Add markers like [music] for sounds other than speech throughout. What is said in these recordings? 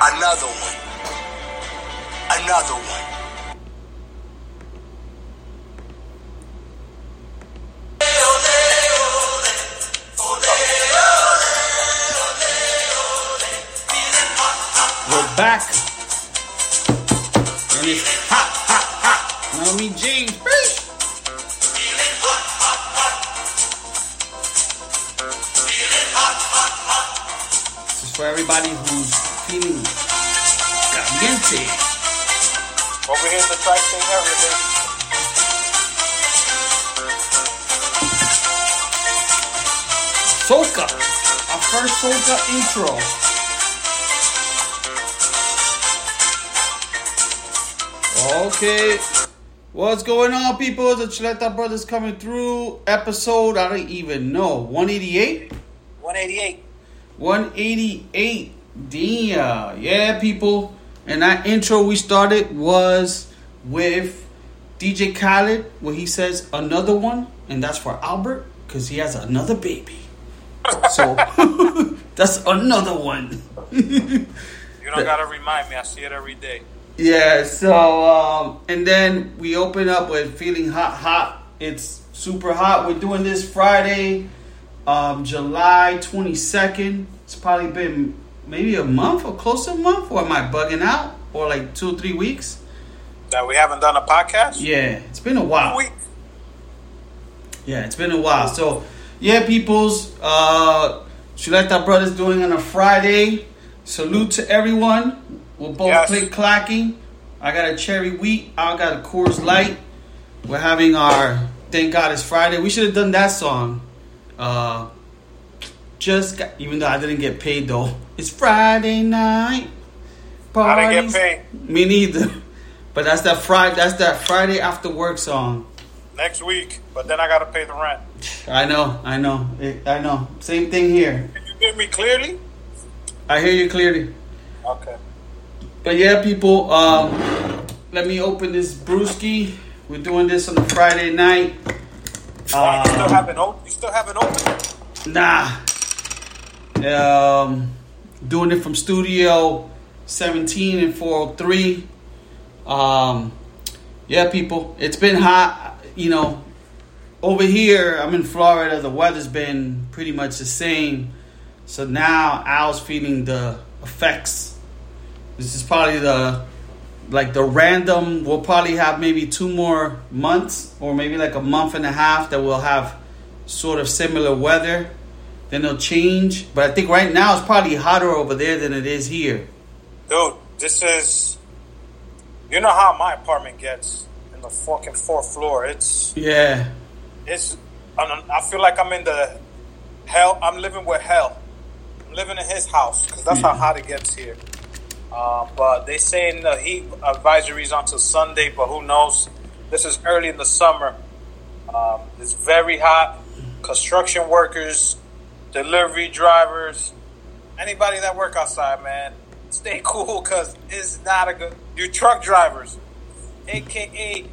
Another one. Another one. We're back. And it's hot, hot, hot. Know me, James. For everybody who's feeling caliente. Over here in the tri-state area, baby. Soca. Our first Soca intro. Okay. What's going on, people? The Chuleta Brothers coming through. Episode, I don't even know. 188? 188. 188. Damn. Yeah, people. And that intro we started was with DJ Khaled, where he says another one, and that's for Albert, because he has another baby. So [laughs] that's another one. [laughs] You don't gotta remind me. I see it every day. Yeah, so um, and then we open up with feeling hot, hot. It's super hot. We're doing this Friday, um, July twenty second. It's probably been maybe a month or close to a month, or am I bugging out? Or like two or three weeks? That we haven't done a podcast. Yeah, it's been a while. We, Yeah, it's been a while. So, yeah, peoples, uh, Chuleta Brothers doing on a Friday. Salute to everyone. We'll both Yes. play clacking. I got a cherry wheat. I got a Coors Light. We're having our Thank God It's Friday. We should have done that song. Uh, just got, even though I didn't get paid though. It's Friday night. I didn't get paid Me neither. But that's that Friday. That's that Friday after work song. next week, but then I gotta pay the rent. I know, I know, I know. Same thing here. Can you hear me clearly? I hear you clearly. Okay. But yeah, people, um, let me open this brewski. We're doing this on a Friday night. You still Um, haven't open. You still haven't opened. nah. Um, doing it from Studio 17 and 403. Um, yeah, people, it's been hot. You know, over here, I'm in Florida. The weather's been pretty much the same. So now Al's feeling the effects. This is probably the like the random. We'll probably have maybe two more months, or maybe like a month and a half that we'll have sort of similar weather. Then it'll change. But I think right now it's probably hotter over there than it is here. Dude, this is. You know how my apartment gets in the fucking fourth floor. It's Yeah. it's. I I feel like I'm in the hell. I'm living with hell. I'm living in his house because that's how hot it gets here. Uh, but they saying the heat advisories until Sunday, but who knows? This is early in the summer. Um, it's very hot. Construction workers, delivery drivers, anybody that work outside, man, stay [laughs] cool because it's not a good. You truck drivers, aka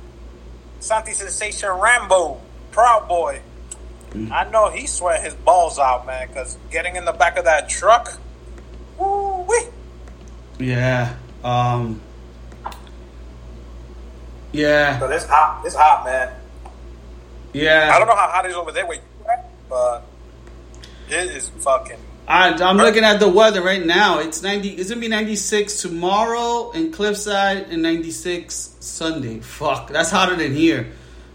Santi Sensation Rambo, Proud Boy. I know he sweat his balls out, man, because getting in the back of that truck. Yeah. Um. Yeah. But it's hot. It's hot, man. Yeah. I don't know how hot it is over there where you at, but it is fucking I, I'm looking at the weather right now. It's 90. It's gonna be 96 tomorrow in Cliffside and 96 Sunday. Fuck, that's hotter than here.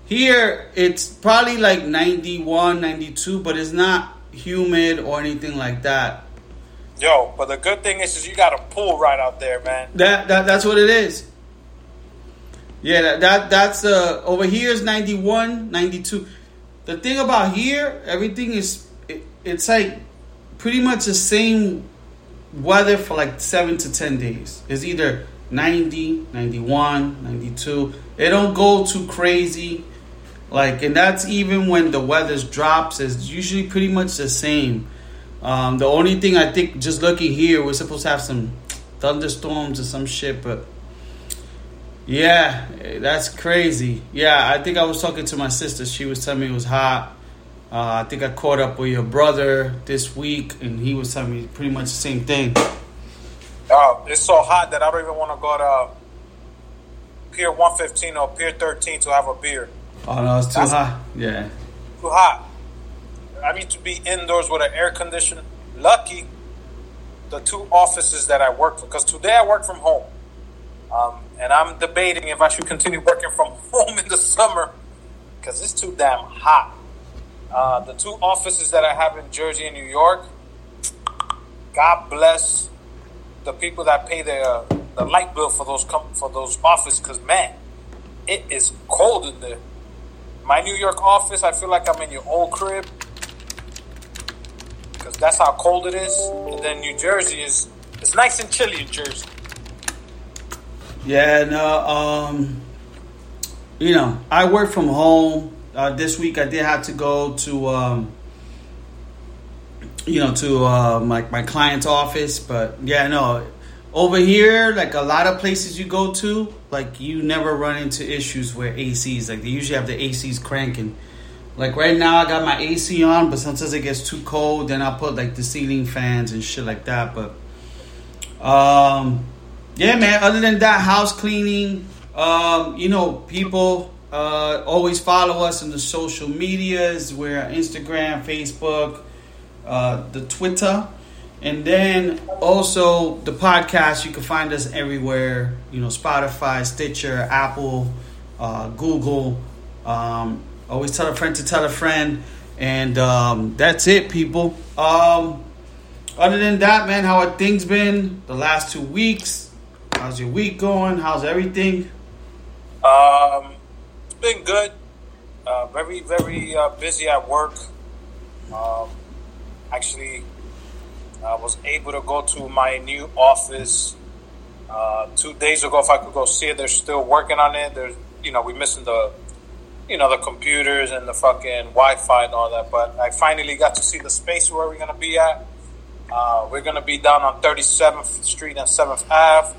Here it's probably like 91, 92, but it's not humid or anything like that. Yo, but the good thing is, is you got a pool right out there, man. That, that that's what it is. Yeah, that, that that's uh over here is 91, 92. The thing about here, everything is it, it's like pretty much the same weather for like 7 to 10 days. It's either 90, 91, 92. It don't go too crazy. Like and that's even when the weather drops, it's usually pretty much the same. Um, the only thing I think, just looking here, we're supposed to have some thunderstorms or some shit, but yeah, that's crazy. Yeah, I think I was talking to my sister. She was telling me it was hot. Uh, I think I caught up with your brother this week, and he was telling me pretty much the same thing. Oh, it's so hot that I don't even want to go to Pier 115 or Pier 13 to have a beer. Oh no, it's too That's- hot. Yeah. Too hot. I need to be indoors with an air conditioner. Lucky, the two offices that I work for, because today I work from home. Um, and I'm debating if I should continue working from [laughs] home in the summer because it's too damn hot. Uh, the two offices that I have in Jersey and New York, God bless the people that pay the uh, the light bill for those com- for those offices because man, it is cold in there. My New York office, I feel like I'm in your old crib that's how cold it is. And then New Jersey is it's nice and chilly in Jersey. Yeah, no, um, you know, I work from home. Uh, this week I did have to go to, um, you know, to uh, my my client's office, but yeah, no, over here, like a lot of places you go to, like you never run into issues where ACs, like they usually have the ACs cranking. Like right now, I got my AC on, but sometimes it gets too cold. Then I put like the ceiling fans and shit like that. But um, yeah, man. Other than that, house cleaning. Um, you know, people uh, always follow us on the social medias. We're Instagram, Facebook, uh, the Twitter, and then also the podcast. You can find us everywhere. You know, Spotify, Stitcher, Apple, uh, Google. Um, always tell a friend to tell a friend, and um, that's it, people. Um, other than that, man, how have things been the last two weeks? How's your week going? How's everything? Um, it's been good. Uh, very, very uh, busy at work. Um, actually, I was able to go to my new office uh, two days ago. If I could go see it, they're still working on it. There's, you know, we're missing the, you know, the computers and the fucking Wi-Fi and all that. But I finally got to see the space where we're gonna be at. Uh, we're gonna be down on 37th Street and 7th Ave.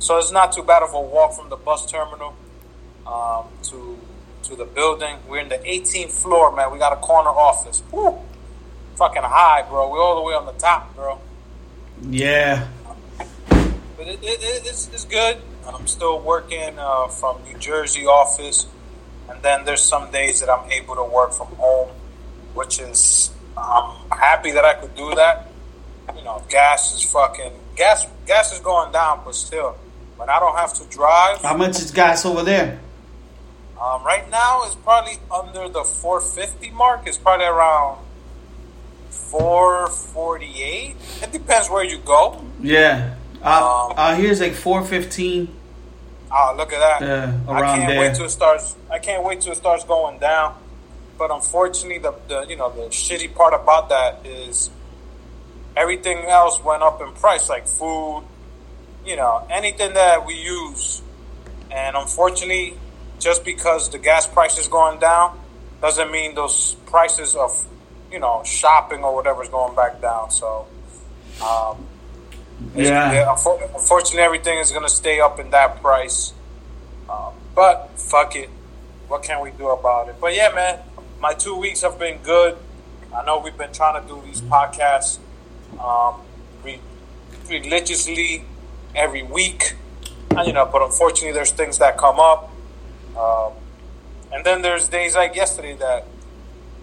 So it's not too bad of a walk from the bus terminal um, to to the building. We're in the 18th floor, man. We got a corner office. Woo! Fucking high, bro. We're all the way on the top, bro. Yeah. But it, it, it, it's, it's good. I'm still working uh, from New Jersey office, and then there's some days that I'm able to work from home, which is I'm happy that I could do that. You know, gas is fucking gas. Gas is going down, but still, when I don't have to drive, How much is gas over there? Um, right now, it's probably under the 450 mark. It's probably around 448. It depends where you go. Yeah. Uh, Um, uh, here's like 415. Oh, look at that! Yeah, I can't there. wait till it starts. I can't wait till it starts going down. But unfortunately, the, the you know the shitty part about that is everything else went up in price, like food, you know, anything that we use. And unfortunately, just because the gas price is going down, doesn't mean those prices of, you know, shopping or whatever is going back down. So, um, Yeah. unfor- unfortunately, everything is going to stay up in that price. Um, but fuck it. What can we do about it? But yeah, man, my two weeks have been good. I know we've been trying to do these podcasts um, re- religiously every week, and, you know. But unfortunately, there's things that come up, um, and then there's days like yesterday that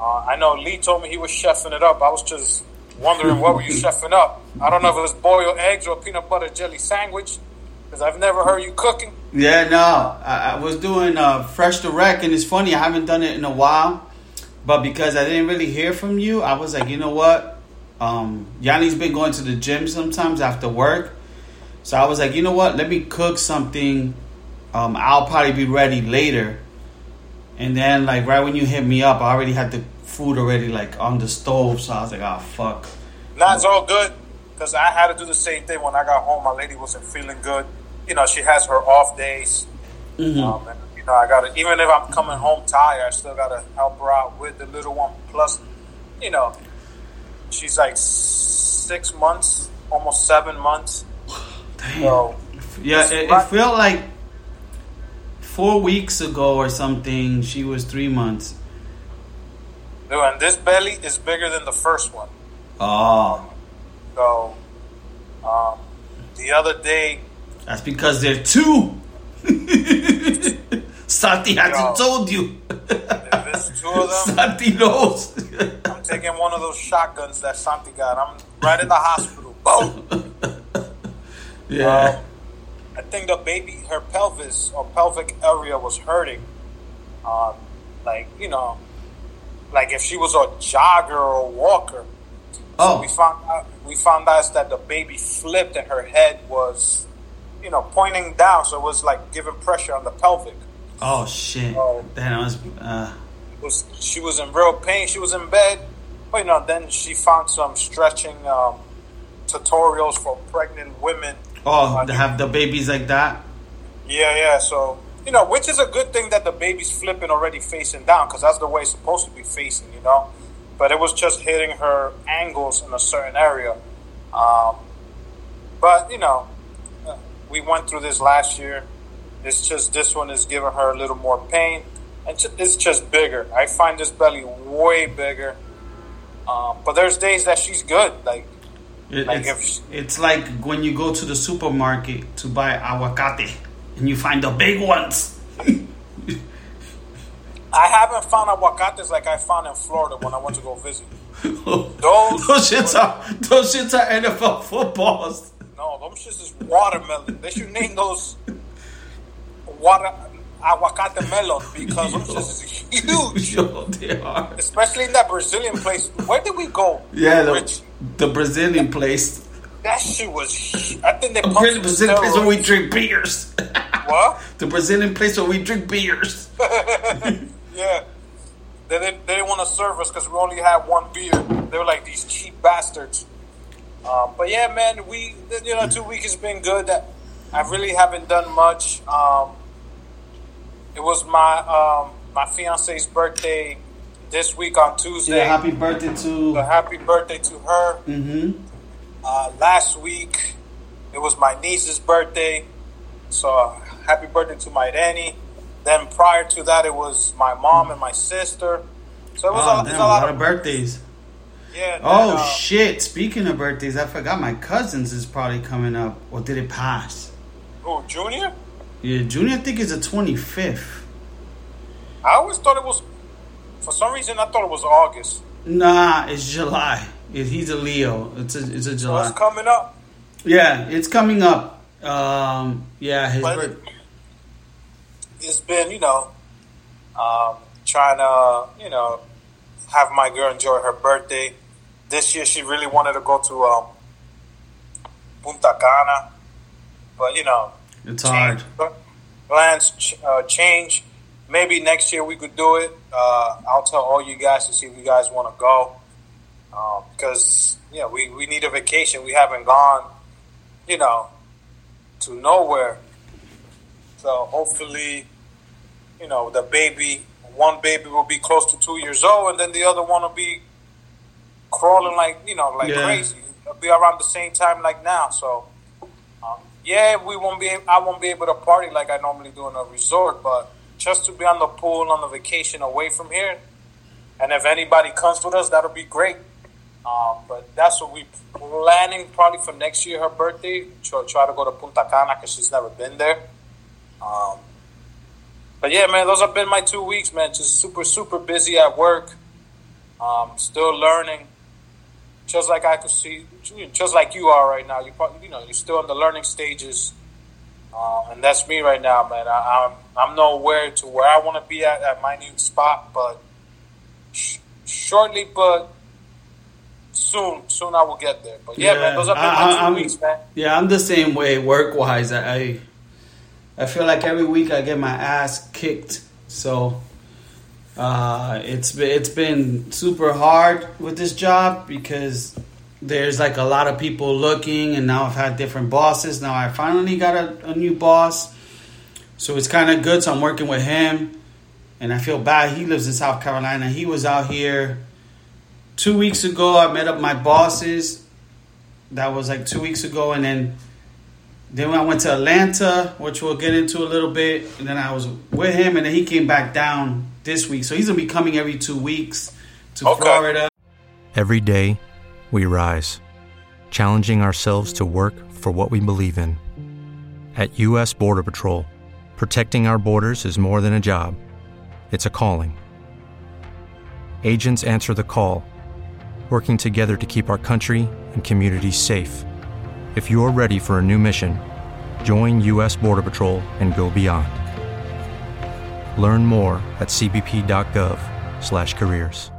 uh, I know Lee told me he was chefing it up. I was just wondering what were you chefing up. I don't know if it was boiled eggs or a peanut butter jelly sandwich, because I've never heard you cooking. Yeah, no, I, I was doing uh, fresh direct, and it's funny I haven't done it in a while, but because I didn't really hear from you, I was like, you know what, um, Yanni's been going to the gym sometimes after work, so I was like, you know what, let me cook something. Um, I'll probably be ready later, and then like right when you hit me up, I already had the food already like on the stove, so I was like, oh fuck. Nah, it's all good because I had to do the same thing when I got home. My lady wasn't feeling good. You know, she has her off days. Mm-hmm. Um, and, you know, I got to, even if I'm coming home tired, I still got to help her out with the little one. Plus, you know, she's like six months, almost seven months. [sighs] Damn. So, Yeah, it, it felt like four weeks ago or something. She was three months. And this belly is bigger than the first one. Oh, So, um, the other day, that's because they're two. [laughs] Santi hasn't told you. it's two of them, Santi knows. I'm taking one of those shotguns that Santi got. I'm right in the hospital. Boom. yeah. Um, I think the baby, her pelvis or pelvic area was hurting. Um, like you know, like if she was a jogger or a walker. oh, We found out we found out that the baby flipped and her head was, you know, pointing down, so it was like giving pressure on the pelvic. oh shit. Oh. That was. Uh, was she was in real pain. She was in bed, but you know, then she found some stretching um, tutorials for pregnant women. oh, Uh, to have the babies like that. Yeah, yeah. So you know, which is a good thing that the baby's flipping already facing down because that's the way it's supposed to be facing. You know, but it was just hitting her angles in a certain area. Um, but you know, uh, we went through this last year. It's just this one is giving her a little more pain, and it's just bigger. I find this belly way bigger. Um, but there's days that she's good. Like It- Like it's, if- it's like when you go to the supermarket to buy aguacate and you find the big ones. [laughs] I haven't found aguacates like I found in Florida when I went to go visit. [laughs] those, Those- shits are those shits are NFL footballs. No, them shits is watermelon. They should name those water aguacate melon because them shits is [laughs] huge. Yo, they are. Especially in that Brazilian place. Where did we go? Yeah, the, the Brazilian place. That shit was. I think they The pumped some Brazilian place where we drink beers. [laughs] What? the Brazilian place where we drink beers. [laughs] Yeah. They didn't, they didn't want to serve us because we only had one beer. They were like these cheap bastards. Um, but yeah, man, we you know two weeks has been good. That I really haven't done much. Um, it was my um, my fiance's birthday this week on Tuesday. Yeah, happy birthday So to. happy birthday to her. Mm-hmm. Uh, last week it was my niece's birthday, so uh, happy birthday to my Danny. Then prior to that, it was my mom and my sister. So it was Oh, a, damn, a a lot lot of of birthdays. yeah. Oh then, uh, shit! Speaking of birthdays, I forgot my cousin's is probably coming up. Or did it pass? Oh, Junior? Yeah, Junior, I think is the twenty fifth. I always thought it was. For some reason, I thought it was August. Nah, it's July. He's a Leo. It's a it's a So July. it's coming up. Yeah, it's coming up. Um, yeah, his But birth. it's been, you know, um, trying to, you know, have my girl enjoy her birthday. This year, she really wanted to go to um, Punta Cana, but you know, It's hard. plans ch- uh, change. Maybe next year we could do it. Uh, I'll tell all you guys to see if you guys want to go, because yeah, we we need a vacation. We haven't gone, you know, to nowhere. So hopefully, you know, the baby, one baby will be close to two years old, and then the other one will be crawling like you know, like Yeah. crazy. It'll be around the same time like now. So, um, yeah, we won't be. I won't be able to party like I normally do in a resort, but just to be on the pool on the vacation away from here, and if anybody comes with us, that'll be great. Um, but that's what we're planning probably for next year, her birthday. Try, try to go to Punta Cana because she's never been there. Um, but yeah, man, those have been my two weeks, man. Just super, super busy at work. Um, still learning. just like I could see, just like you are right now. You probably, you know, you're still in the learning stages, uh, and that's me right now, man. I, I'm I'm nowhere to where I want to be at at my new spot, but sh- shortly, but soon, soon I will get there. But yeah, Yeah, man, those have been I- my 2 I'm- weeks, man. Yeah, I'm the same way work wise. I I feel like every week I get my ass kicked. So uh, it's been, it's been super hard with this job because there's like a lot of people looking, and now I've had different bosses. Now I finally got a, a new boss, so it's kind of good. So I'm working with him, and I feel bad. He lives in South Carolina. He was out here two weeks ago. I met up my bosses that was like two weeks ago, and then then I went to Atlanta, which we'll get into a little bit, and then I was with him, and then he came back down this week. So he's gonna be coming every two weeks to Okay. Florida. Every day, we rise, challenging ourselves to work for what we believe in. At U.S. Border Patrol, protecting our borders is more than a job, it's a calling. Agents answer the call, working together to keep our country and communities safe. If you're ready for a new mission, join U.S. Border Patrol and go beyond. Learn more at cbp.gov/careers.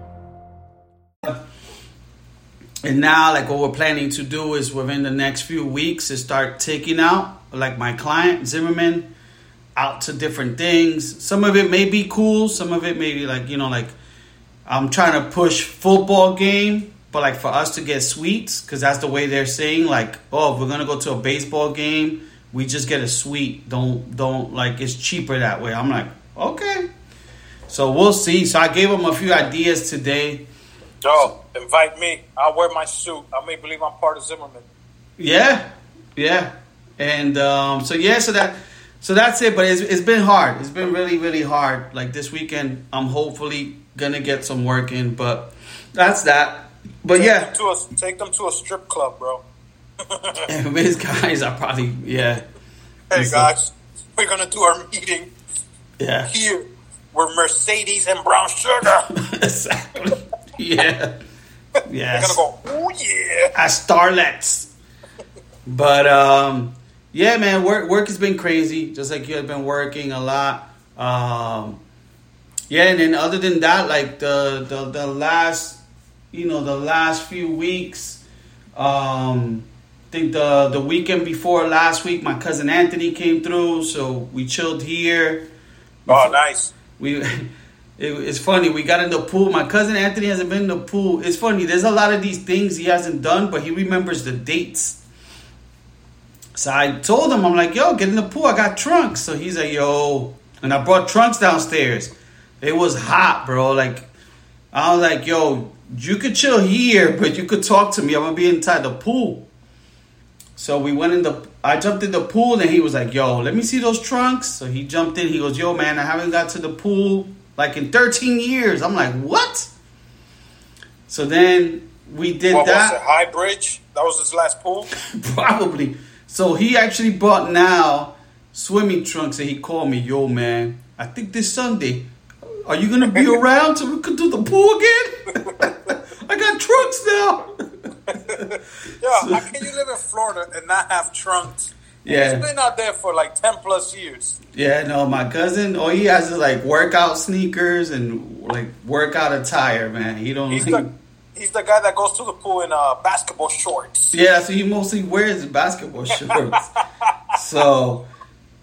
And now, like what we're planning to do is within the next few weeks is start taking out, like my client Zimmerman, out to different things. Some of it may be cool. Some of it may be like you know, like I'm trying to push football game, but like for us to get sweets, because that's the way they're saying. Like, oh, if we're gonna go to a baseball game, we just get a suite. Don't don't like it's cheaper that way. I'm like, okay. So we'll see. So I gave them a few ideas today. Yo, invite me. I'll wear my suit. I may believe I'm part of Zimmerman. Yeah, yeah, and um, so yeah, so that so that's it. But it's it's been hard. It's been really really hard. Like this weekend, I'm hopefully gonna get some work in, but that's that. But Take yeah, them to a, take them to a strip club, bro. [laughs] these guys are probably yeah Hey guys, we're gonna do our meeting yeah here. We're Mercedes and brown sugar. [laughs] exactly yeah We're yes gonna go. Oh yeah. as starlets. But um, yeah, man, work work has been crazy. Just like you have been working a lot. Um, yeah, and then other than that, like the the, the last, you know, the last few weeks. Um, I think the the weekend before last week, my cousin Anthony came through, so we chilled here. Oh, nice. We [laughs] it, it's funny. We got in the pool. My cousin Anthony hasn't been in the pool. It's funny. There's a lot of these things he hasn't done, but he remembers the dates. So I told him, I'm like, yo, get in the pool. I got trunks. So he's like, yo, and I brought trunks downstairs. It was hot, bro. Like I was like, yo, you could chill here, but you could talk to me. I'm gonna be inside the pool. So we went in the. I jumped in the pool, and he was like, "Yo, let me see those trunks." So he jumped in. He goes, "Yo, man, I haven't got to the pool like in 13 years." I'm like, "What?" So then we did What was it? that High Bridge? That was his last pool. [laughs] probably. So he actually bought now swimming trunks, and he called me, "Yo, man, I think this Sunday, are you gonna be around so we could do the pool again?" [laughs] I got trunks now. [laughs] Yeah, how can you live in Florida and not have trunks? Yeah. He's been out there for like ten plus years. Yeah, no, my cousin, all he has is like workout sneakers and like workout attire, man. He don't. He's the he's the guy that goes to the pool in uh, basketball shorts. yeah, so he mostly wears basketball [laughs] shorts. so,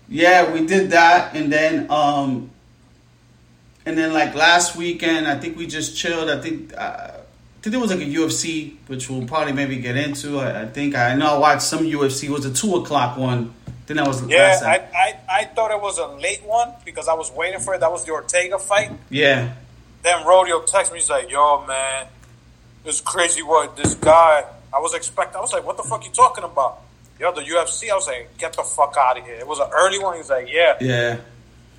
yeah, we did that, and then um, and then like last weekend, I think we just chilled. I think. Uh, I think there was like a UFC, which we'll probably maybe get into. I, I think I know I watched some UFC. It was a two o'clock one. Then that was Yeah, last I. I I thought it was a late one because I was waiting for it. That was the Ortega fight. Yeah, Then Rodeo texted me. He's like, "Yo, man, it's crazy what this guy." I was expecting. I was like, "What the fuck you talking about?" Yo, the UFC. I was like, "Get the fuck out of here!" It was an early one. He's like, "Yeah." yeah.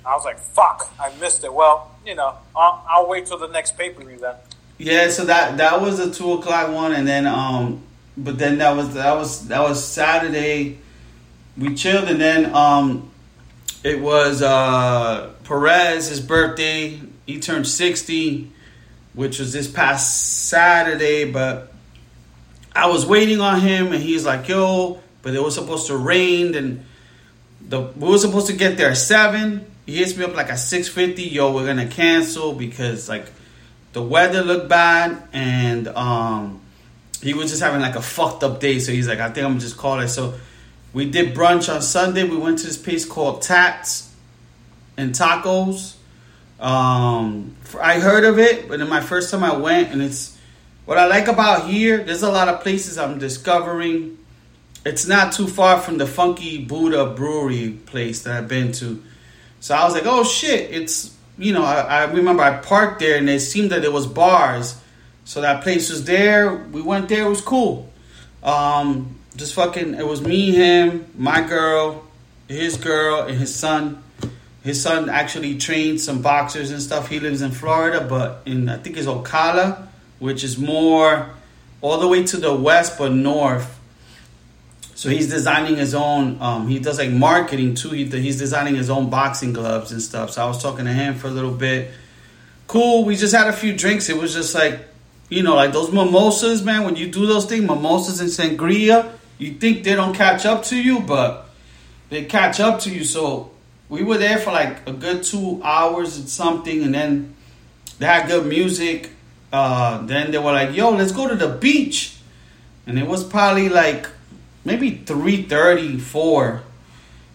I was like, "Fuck, I missed it." Well, you know, I'll, I'll wait till the next pay per view then. Yeah, so that that was a two o'clock one, and then um, but then that was that was that was Saturday. We chilled, and then um, it was uh Perez his birthday. He turned sixty, which was this past Saturday. But I was waiting on him, and he's like, "Yo," but it was supposed to rain, and the we were supposed to get there at seven. He hits me up like at six fifty. Yo, we're gonna cancel because like the weather looked bad, and um, he was just having like a fucked up day. So he's like, I think I'm just call it. So we did brunch on Sunday. We went to this place called Tats and Tacos. Um, I heard of it, but in my first time I went, and it's what I like about here. There's a lot of places I'm discovering. It's not too far from the Funky Buddha Brewery place that I've been to. So I was like, oh shit, it's you know, I, I remember I parked there and it seemed that it was bars. So that place was there. We went there. It was cool. Um, just fucking. It was me, him, my girl, his girl, and his son. His son actually trained some boxers and stuff. He lives in Florida, but in I think it's Ocala, which is more all the way to the west but north. So he's designing his own. Um, he does like marketing too. He, he's designing his own boxing gloves and stuff. So I was talking to him for a little bit. Cool. We just had a few drinks. It was just like, you know, like those mimosas, man. When you do those things, mimosas and sangria, you think they don't catch up to you, but they catch up to you. So we were there for like a good two hours and something, and then they had good music. Uh, then they were like, "Yo, let's go to the beach," and it was probably like maybe three thirty, four.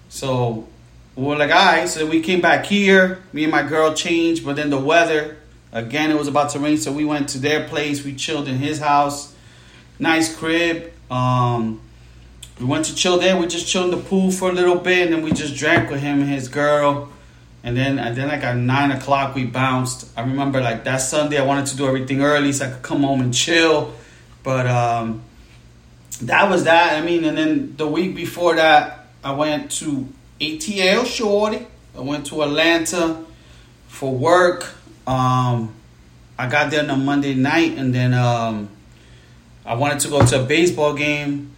So we were like, all right. So we came back here. Me and my girl changed, but then the weather again, it was about to rain. So we went to their place. We chilled in his house. Nice crib. Um, we went to chill there. We just chilled in the pool for a little bit, and then we just drank with him and his girl. And then, and then like at nine o'clock, we bounced. I remember like that Sunday, I wanted to do everything early so I could come home and chill. But um, that was that. I mean, and then the week before that, I went to ATL Shorty. I went to Atlanta for work. Um, I got there on a Monday night, and then um, I wanted to go to a baseball game.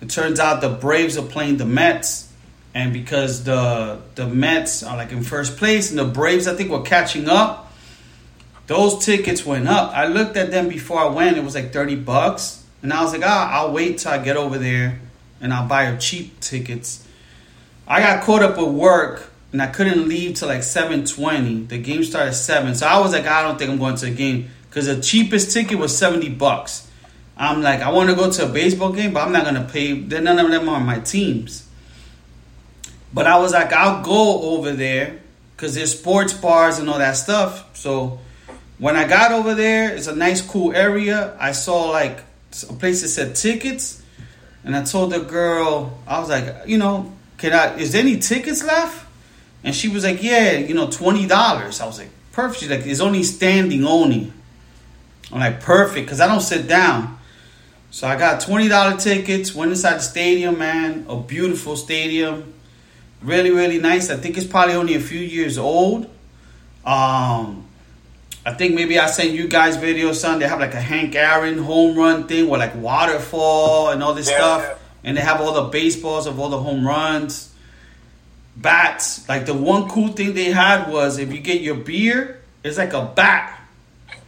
It turns out the Braves are playing the Mets, and because the the Mets are like in first place, and the Braves I think were catching up, those tickets went up. I looked at them before I went; it was like thirty bucks. And I was like, ah, I'll wait till I get over there and I'll buy her cheap tickets. I got caught up with work and I couldn't leave till like 7:20. The game started at 7. So I was like, I don't think I'm going to the game cuz the cheapest ticket was 70 bucks. I'm like, I want to go to a baseball game, but I'm not going to pay. None of them are my teams. But I was like, I'll go over there cuz there's sports bars and all that stuff. So when I got over there, it's a nice cool area. I saw like a place that said tickets, and I told the girl, I was like, you know, can I? Is there any tickets left? And she was like, yeah, you know, twenty dollars. I was like, perfect. She's like, it's only standing only. I'm like, perfect, because I don't sit down. So I got twenty dollar tickets. Went inside the stadium, man. A beautiful stadium, really, really nice. I think it's probably only a few years old. Um, I think maybe I sent you guys videos, son. They have like a Hank Aaron home run thing with like waterfall and all this yeah, stuff. Yeah. And they have all the baseballs of all the home runs. Bats. Like the one cool thing they had was if you get your beer, it's like a bat.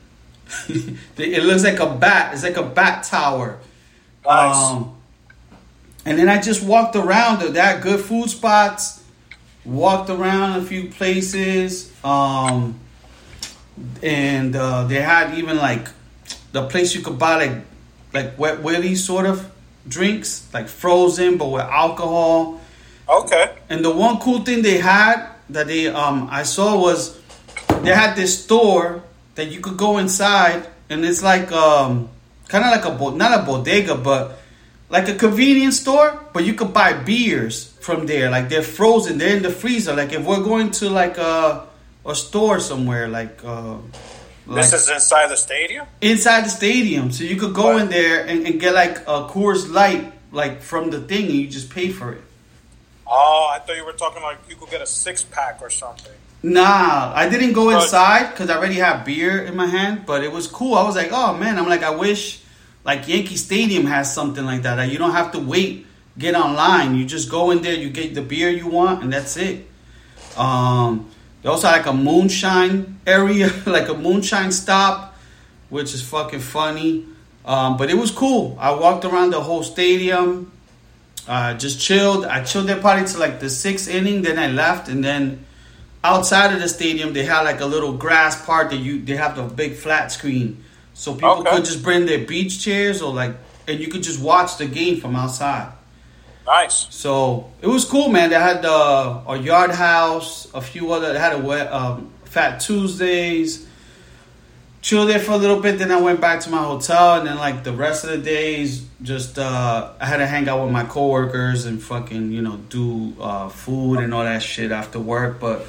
[laughs] it looks like a bat. It's like a bat tower. Nice. Um, and then I just walked around. They had good food spots. Walked around a few places. Um, and uh, they had even like the place you could buy like like wet willy sort of drinks, like frozen but with alcohol. Okay. And the one cool thing they had that they um I saw was they had this store that you could go inside and it's like um kind of like a not a bodega but like a convenience store, but you could buy beers from there. Like they're frozen, they're in the freezer. Like if we're going to like a a store somewhere like. Uh, this is inside the stadium. Inside the stadium, so you could go what? in there and, and, get like a Coors Light, like from the thing, and you just pay for it. Oh, I thought you were talking like you could get a six pack or something. Nah, I didn't go inside because I already have beer in my hand. But it was cool. I was like, oh man, I'm like, I wish like Yankee Stadium has something like that. That you don't have to wait, get online. You just go in there, you get the beer you want, and that's it. Um, they also had like a moonshine area, [laughs] like a moonshine stop, which is fucking funny. Um, but it was cool. I walked around the whole stadium, uh, just chilled. I chilled there probably to like the sixth inning. Then I left, and then outside of the stadium, they had like a little grass part that you they have the big flat screen, so people Okay. could just bring their beach chairs or like, and you could just watch the game from outside. Nice. So it was cool, man. They had the a yard house, a few other. They had a wet, um, Fat Tuesdays. Chilled there for a little bit, then I went back to my hotel, and then like the rest of the days, just uh, I had to hang out with my coworkers and fucking you know do uh, food and all that shit after work. But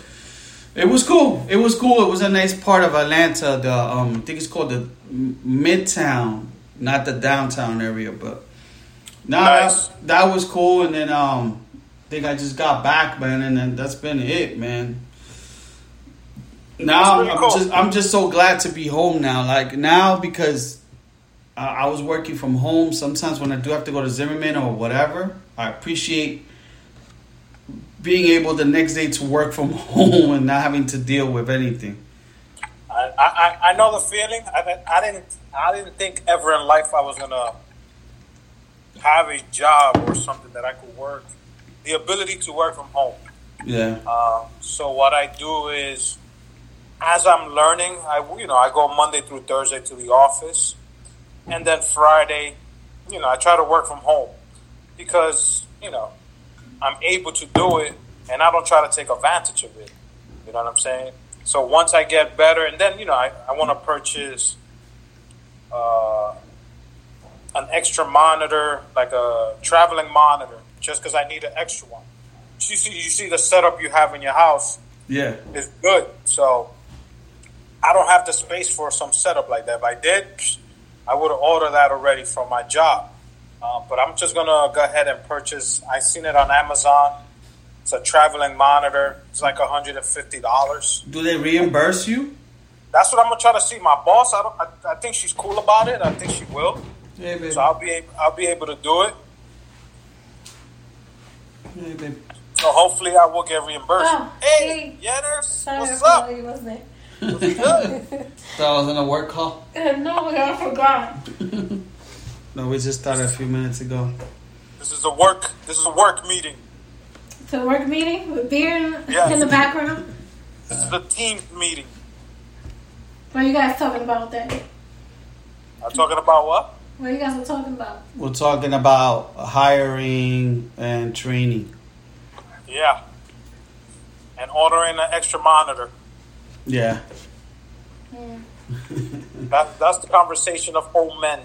it was cool. It was cool. It was a nice part of Atlanta. The um, I think it's called the Midtown, not the downtown area, but no, Nice. that, that was cool. And then um, I think I just got back, man, and then that's been it, man. Now I'm cool. just I'm just so glad to be home now. Like now because I, I was working from home. Sometimes when I do have to go to Zimmerman or whatever, I appreciate being able the next day to work from [laughs] home and not having to deal with anything. I, I, I know the feeling. I, didn't- I didn't I didn't think ever in life I was gonna have a job or something that I could work. The ability to work from home. Yeah. Uh, so what I do is, as I'm learning, I you know I go Monday through Thursday to the office, and then Friday, you know I try to work from home because you know I'm able to do it, and I don't try to take advantage of it. You know what I'm saying? So once I get better, and then you know I, I want to purchase uh, an extra monitor, like a traveling monitor, just because I need an extra one. You see, you see the setup you have in your house Yeah. is good. So I don't have the space for some setup like that. If I did, I would have ordered that already from my job. Uh, but I'm just gonna go ahead and purchase. I seen it on Amazon. It's a traveling monitor. It's like hundred and fifty dollars. Do they reimburse you? That's what I'm gonna try to see. My boss, I, don't, I, I think she's cool about it. I think she will. Hey, baby. So I'll be ab- I'll be able to do it. Hey, baby. So hopefully I will get reimbursed. Oh, hey, hey. Yenners, Sorry, what's I up? forgot you wasn't there. What's good? Thought I was on a work call. [laughs] No, I forgot. [laughs] No, we just started a few minutes ago. This is a work. This is a work meeting. It's a work meeting with beer in, Yes. in the background. This is a team meeting. What are you guys talking about that? I'm talking about what? What are you guys are talking about? We're talking about hiring and training. Yeah. And ordering an extra monitor. Yeah. [laughs] That, that's the conversation of old men.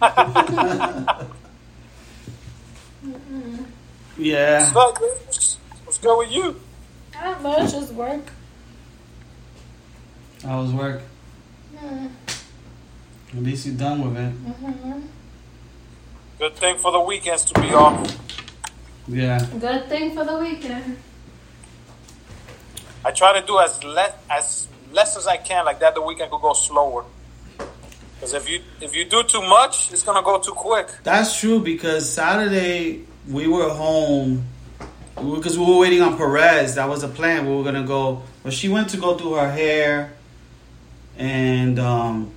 [laughs] Yeah. What's good? What's good with you? I don't know. It's just work. How was work? Mm, At least you're done with it. mhm. Good thing for the weekends to be off. Yeah. Good thing for the weekend. I try to do as less as less as I can, like that. The weekend could go slower. Because if you if you do too much, it's gonna go too quick. That's true because Saturday we were home because we were waiting on Perez. That was a plan. We were gonna go. but she went to go do her hair, and um,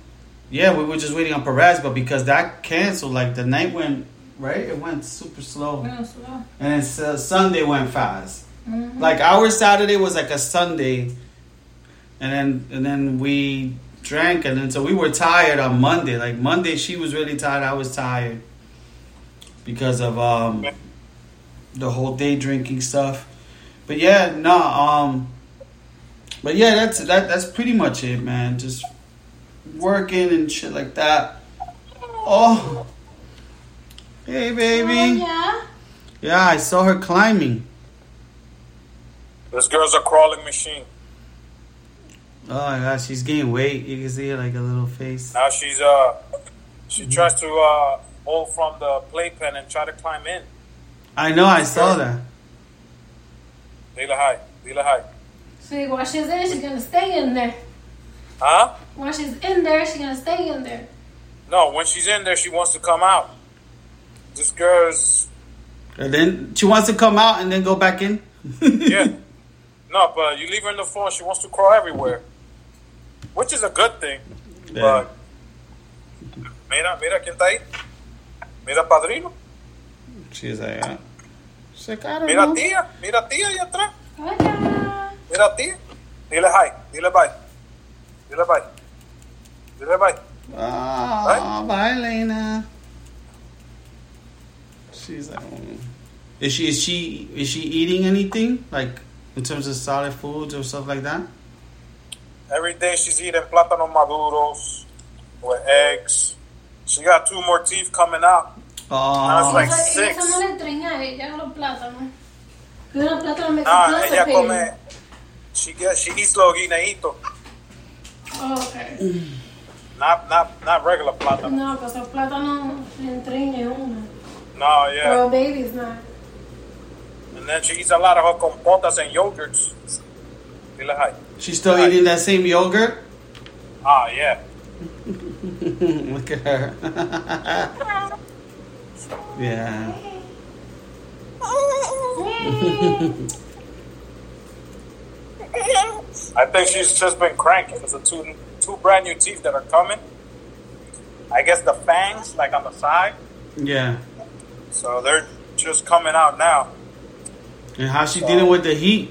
yeah, we were just waiting on Perez. But because that canceled, like the night went right, it went super slow, Yeah, so, and then Su- Sunday went fast. Like our Saturday was like a Sunday, and then and then we drank, and then so we were tired on Monday. Like Monday, she was really tired. I was tired because of um the whole day drinking stuff. But yeah, no, um, but yeah, that's that. That's pretty much it, man. Just working and shit like that. Oh, hey, baby. Oh, yeah. Yeah, I saw her climbing. This girl's a crawling machine. Oh my gosh, she's gaining weight. You can see her like a little face. Now she's uh she tries to uh hold from the playpen and try to climb in. I know, I saw that. Dila high. Dila high. See, while she's in, she's gonna stay in there. Huh? While she's in there, she's gonna stay in there. No, when she's in there she wants to come out. This girl's And then she wants to come out and then go back in. [laughs] yeah. [laughs] No, but you leave her on the floor, she wants to crawl everywhere. Which is a good thing. Yeah. But Mira, mira quién está ahí. Mira padrino. She's like, uh, she's like, I don't Mira know. tía. Mira tía ahí atrás. Hola. Mira tía. Dile hi. Dile bye. Dile bye. Dile bye. Oh, bye, Elena. She's like, is she is she is she eating anything like in terms of solid foods or stuff like that? Every day she's eating plátano maduros with eggs. She got two more teeth coming out. Oh, like six. Esa no le entreña a ella los plátanos. Que una plátano Nah, ella come. She get she eats los guineitos. Oh, okay. Not not not regular plátano. No, because el plátano le entreña una. No, yeah. Pero baby's not. And then she eats a lot of her compotas and yogurts. Dile she's still eating that same yogurt. Ah, yeah. [laughs] Look at her. [laughs] yeah. I think she's just been cranking. There's the two two brand new teeth that are coming. I guess the fangs, like on the side. Yeah. So they're just coming out now. And how she dealing with the heat?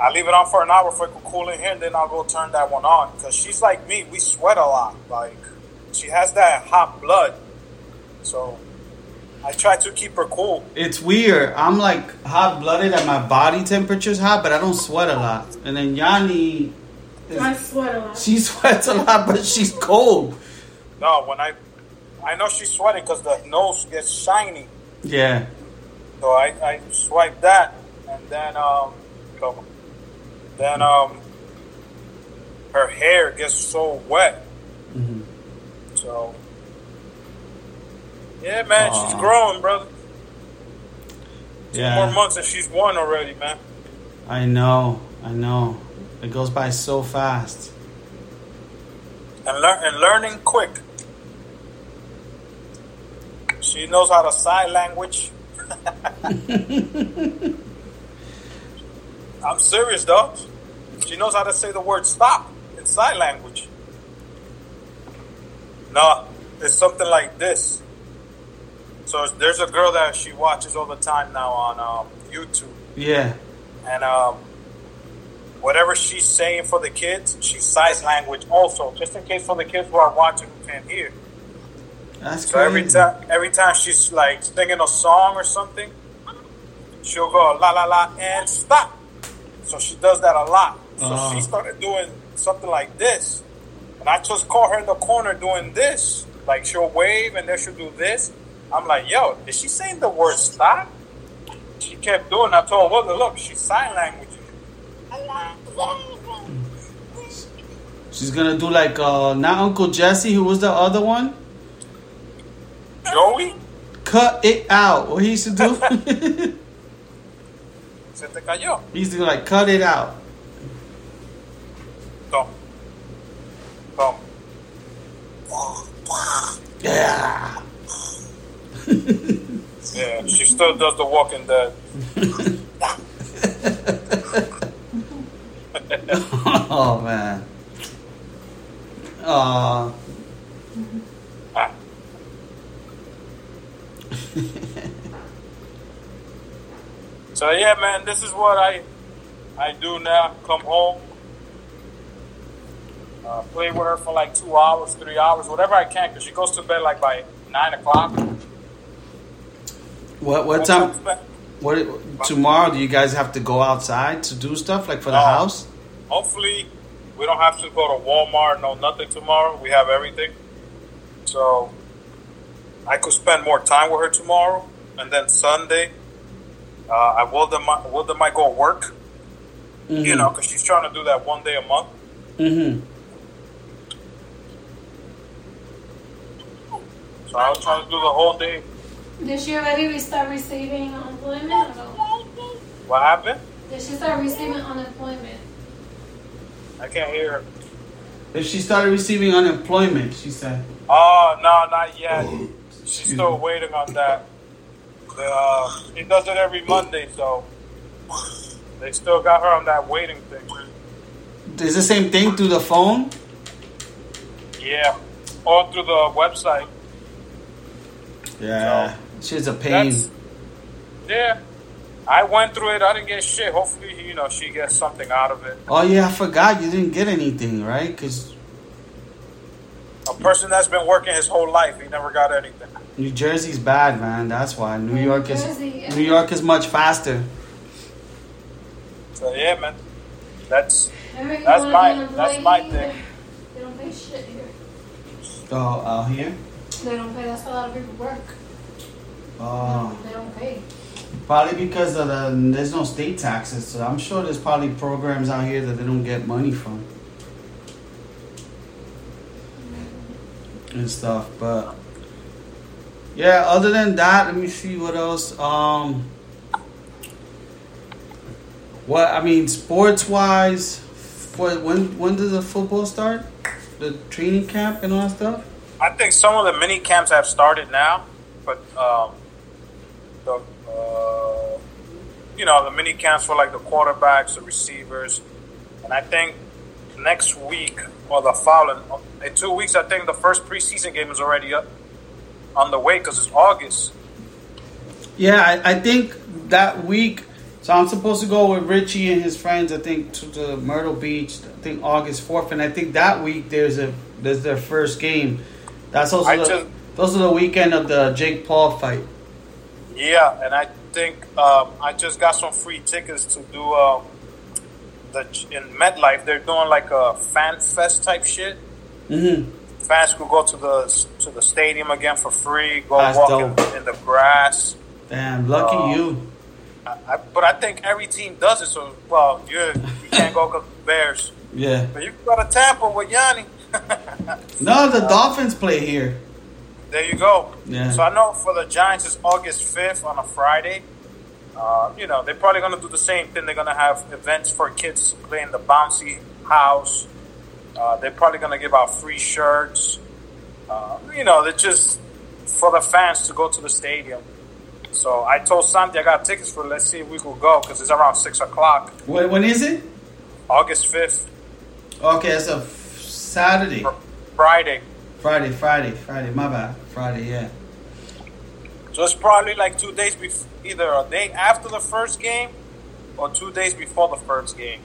I leave it on for an hour for it to cool in here, and then I'll go turn that one on. Cause she's like me. We sweat a lot. Like she has that hot blood. So I try to keep her cool. It's weird. I'm like hot blooded and my body temperature's hot, but I don't sweat a lot. And then Yanni, I sweat a lot. she [laughs] sweats a lot, but she's cold. No, when I, I know she's sweating because the nose gets shiny. Yeah. So I, I swipe that, and then um, come on. Then um, her hair gets so wet. So yeah, man, she's growing, brother. Two Yeah. more months and she's one already, man. I know. I know. It goes by so fast. And learn and learning quick. She knows how to sign language. [laughs] I'm serious, though. She knows how to say the word stop in sign language. No, it's something like this. So there's a girl that she watches all the time now on um, YouTube, Yeah. and um, whatever she's saying for the kids, she signs language also, just in case for the kids who are watching who can't hear. That's So every time, every time she's like singing a song or something, she'll go la la la and stop. So she does that a lot. So Oh. she started doing something like this, and I just caught her in the corner doing this. Like she'll wave and then she'll do this. I'm like, yo, is she saying the word stop? She kept doing. it. I told her, look, look, she's sign language. She's gonna do like uh not Uncle Jesse, who was the other one? Joey, Cut it out. What he used to do? [laughs] [laughs] se te cayó. he used to like cut it out. Tom. Yeah. Yeah, she still does the Walking Dead. [laughs] Oh man. Ah. so yeah, man, this is what I I do now. Come home, Uh, play with her for like two hours, three hours, whatever I can, because she goes to bed like by nine o'clock. What what time? What tomorrow? Do you guys have to go outside to do stuff like for the No. house? Hopefully, we don't have to go to Walmart, no nothing tomorrow. We have everything, so I could spend more time with her tomorrow, and then Sunday, uh, I will them will them might go work. You know, because she's trying to do that one day a month. Mm-hmm. So I was trying to do the whole day. Did she already start receiving unemployment or no? What happened? Did she start receiving unemployment? I can't hear her. If she started receiving unemployment, she said. Oh no, not yet. She's still waiting on that. The, uh, she does it every Monday, so they still got her on that waiting thing. Is the same thing through the phone? Yeah, or through the website. Yeah, she's a pain. Yeah. I went through it. I didn't get shit. Hopefully, you know, she gets something out of it. Oh yeah, I forgot you didn't get anything, right? Because A person that's been working his whole life, he never got anything. New Jersey's bad, man. That's why New York is yeah. New York is much faster. So yeah, man. That's That's my- wanna be an that's my thing. They don't pay shit here. Oh, out here. They don't pay. That's how a lot of people work. Oh, They don't pay. probably because of the there's no state taxes, so I'm sure there's probably programs out here that they don't get money from and stuff. But yeah, other than that, let me see what else. Um, what I mean, sports wise, what when when does the football start? The training camp and all that stuff. I think some of the mini camps have started now, but um, the uh, you know the mini camps for like the quarterbacks, the receivers, and I think next week or the following in two weeks, I think the first preseason game is already up on the way because it's August. Yeah, I, I think that week. So I'm supposed to go with Richie and his friends. I think to the Myrtle Beach. I think August fourth, and I think that week there's a there's their first game. That's also I the, just- those are the weekend of the Jake Paul fight. Yeah, and I think um, I just got some free tickets to do um, the in MetLife. They're doing like a fan fest type shit. Mm-hmm. Fans could go to the to the stadium again for free. Go That's walk in, in the grass. Damn, lucky Oh. you. I, I, but I think every team does it. So well, you you can't go because the Bears, Yeah. but you can go to Tampa with Yanni. No, the Dolphins play here. There you go. Yeah. So I know for the Giants it's August fifth on a Friday. Uh, you know they're probably gonna do the same thing. They're gonna have events for kids playing the bouncy house. Uh, they're probably gonna give out free shirts. Uh, you know, they're just for the fans to go to the stadium. So I told Santi I got tickets for. Let's see if we could go because it's around six o'clock, When, when is it? August fifth, Okay, it's a Saturday. Friday. Friday, Friday, Friday. My bad. Friday, yeah. So it's probably like two days before, either a day after the first game or two days before the first game,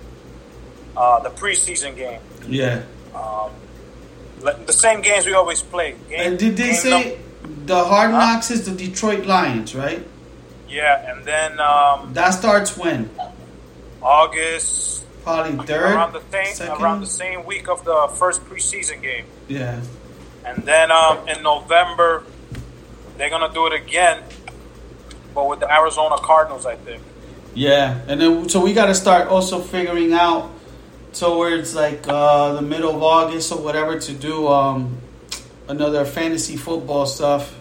uh, the preseason game. Yeah. Um, the same games we always play. Game, And did they say num- the Hard Huh? Knocks is the Detroit Lions, right? yeah, and then um, That starts when? August Probably third, around the same second. around the same week of the first preseason game, Yeah. and then um, in November they're gonna do it again, but with the Arizona Cardinals, I think. Yeah, and then so we got to start also figuring out towards like uh, the middle of August or whatever to do um, another fantasy football stuff.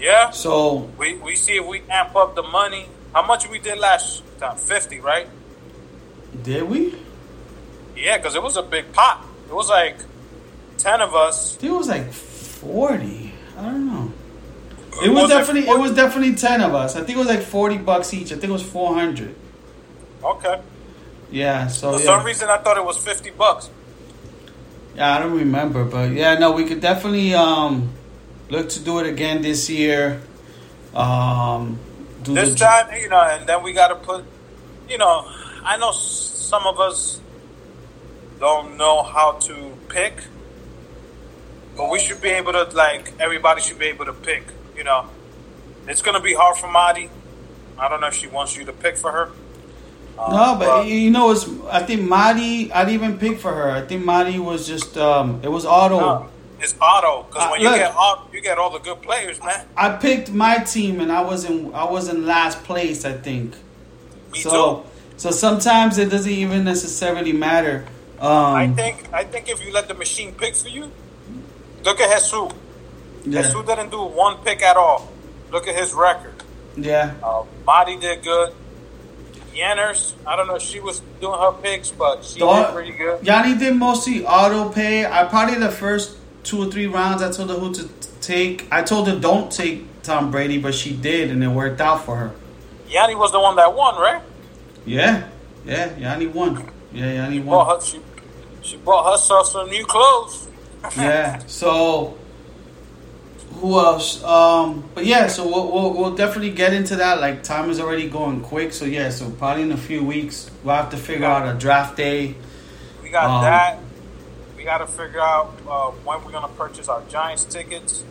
Yeah. So We we see if we amp up the money. How much we did last time? Fifty, right? Did we? Yeah, because it was a big pot. It was like ten of us. I think it was like forty. I don't know. It was, Was definitely it 40? was definitely ten of us. I think it was like forty bucks each. I think it was four hundred. Okay. Yeah. So For yeah. some reason, I thought it was fifty bucks. Yeah, I don't remember, but yeah, no, we could definitely um look to do it again this year. Um, do This the- time, you know, and then we got to put. You know, I know some of us don't know how to pick. But we should be able to like everybody should be able to pick. You know, it's gonna be hard for Madi. I don't know if she wants you to pick for her. Uh, No, but you know, it's. I think Madi. I didn't even pick for her. I think Madi was just. Um, it was auto. no, it's auto because Uh, when you get auto, you get all the good players, man. I picked my team, and I was in. I was in last place. I think. Me so, too. So sometimes it doesn't even necessarily matter. Um, I think I think if you let the machine pick for you, look at Jesus. yeah, Jesus didn't do one pick at all. Look at his record. yeah. Uh, Madi did good. Yanners, I don't know if she was doing her picks, but she Dog- did pretty good. Yanni did mostly auto pay. I probably the first two or three rounds I told her who to take. I told her don't take Tom Brady, but she did, and it worked out for her. Yanni was the one that won, right? Yeah, yeah. Yanni won. Yeah, Yanni won. Bought her, she, she bought herself some new clothes. [laughs] yeah. So who else? Um, but yeah, so we'll, we'll we'll definitely get into that. Like time is already going quick, so yeah. So probably in a few weeks we'll have to figure out a draft day. We got Um, that. We got to figure out uh, when we're gonna purchase our Giants tickets.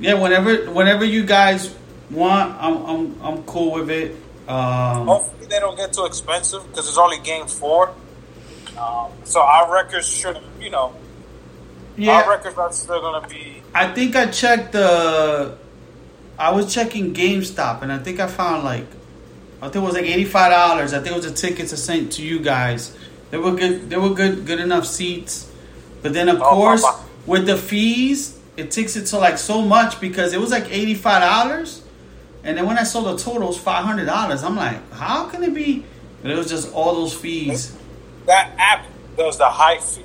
Yeah, whenever whenever you guys want, I'm I'm I'm cool with it. Um, Hopefully, they don't get too expensive because it's only game four. Um, so our records should, you know, yeah. our records are still gonna be. I think I checked the. I was checking GameStop, and I think I found like, I think it was like eighty five dollars. I think it was the tickets I sent to you guys. They were good. They were good. Good enough seats. But then of Oh, course, Papa. with the fees, it takes it to like so much because it was like eighty five dollars, and then when I saw the total, it was five hundred dollars. I'm like, how can it be? But it was just all those fees. That app does the high fee.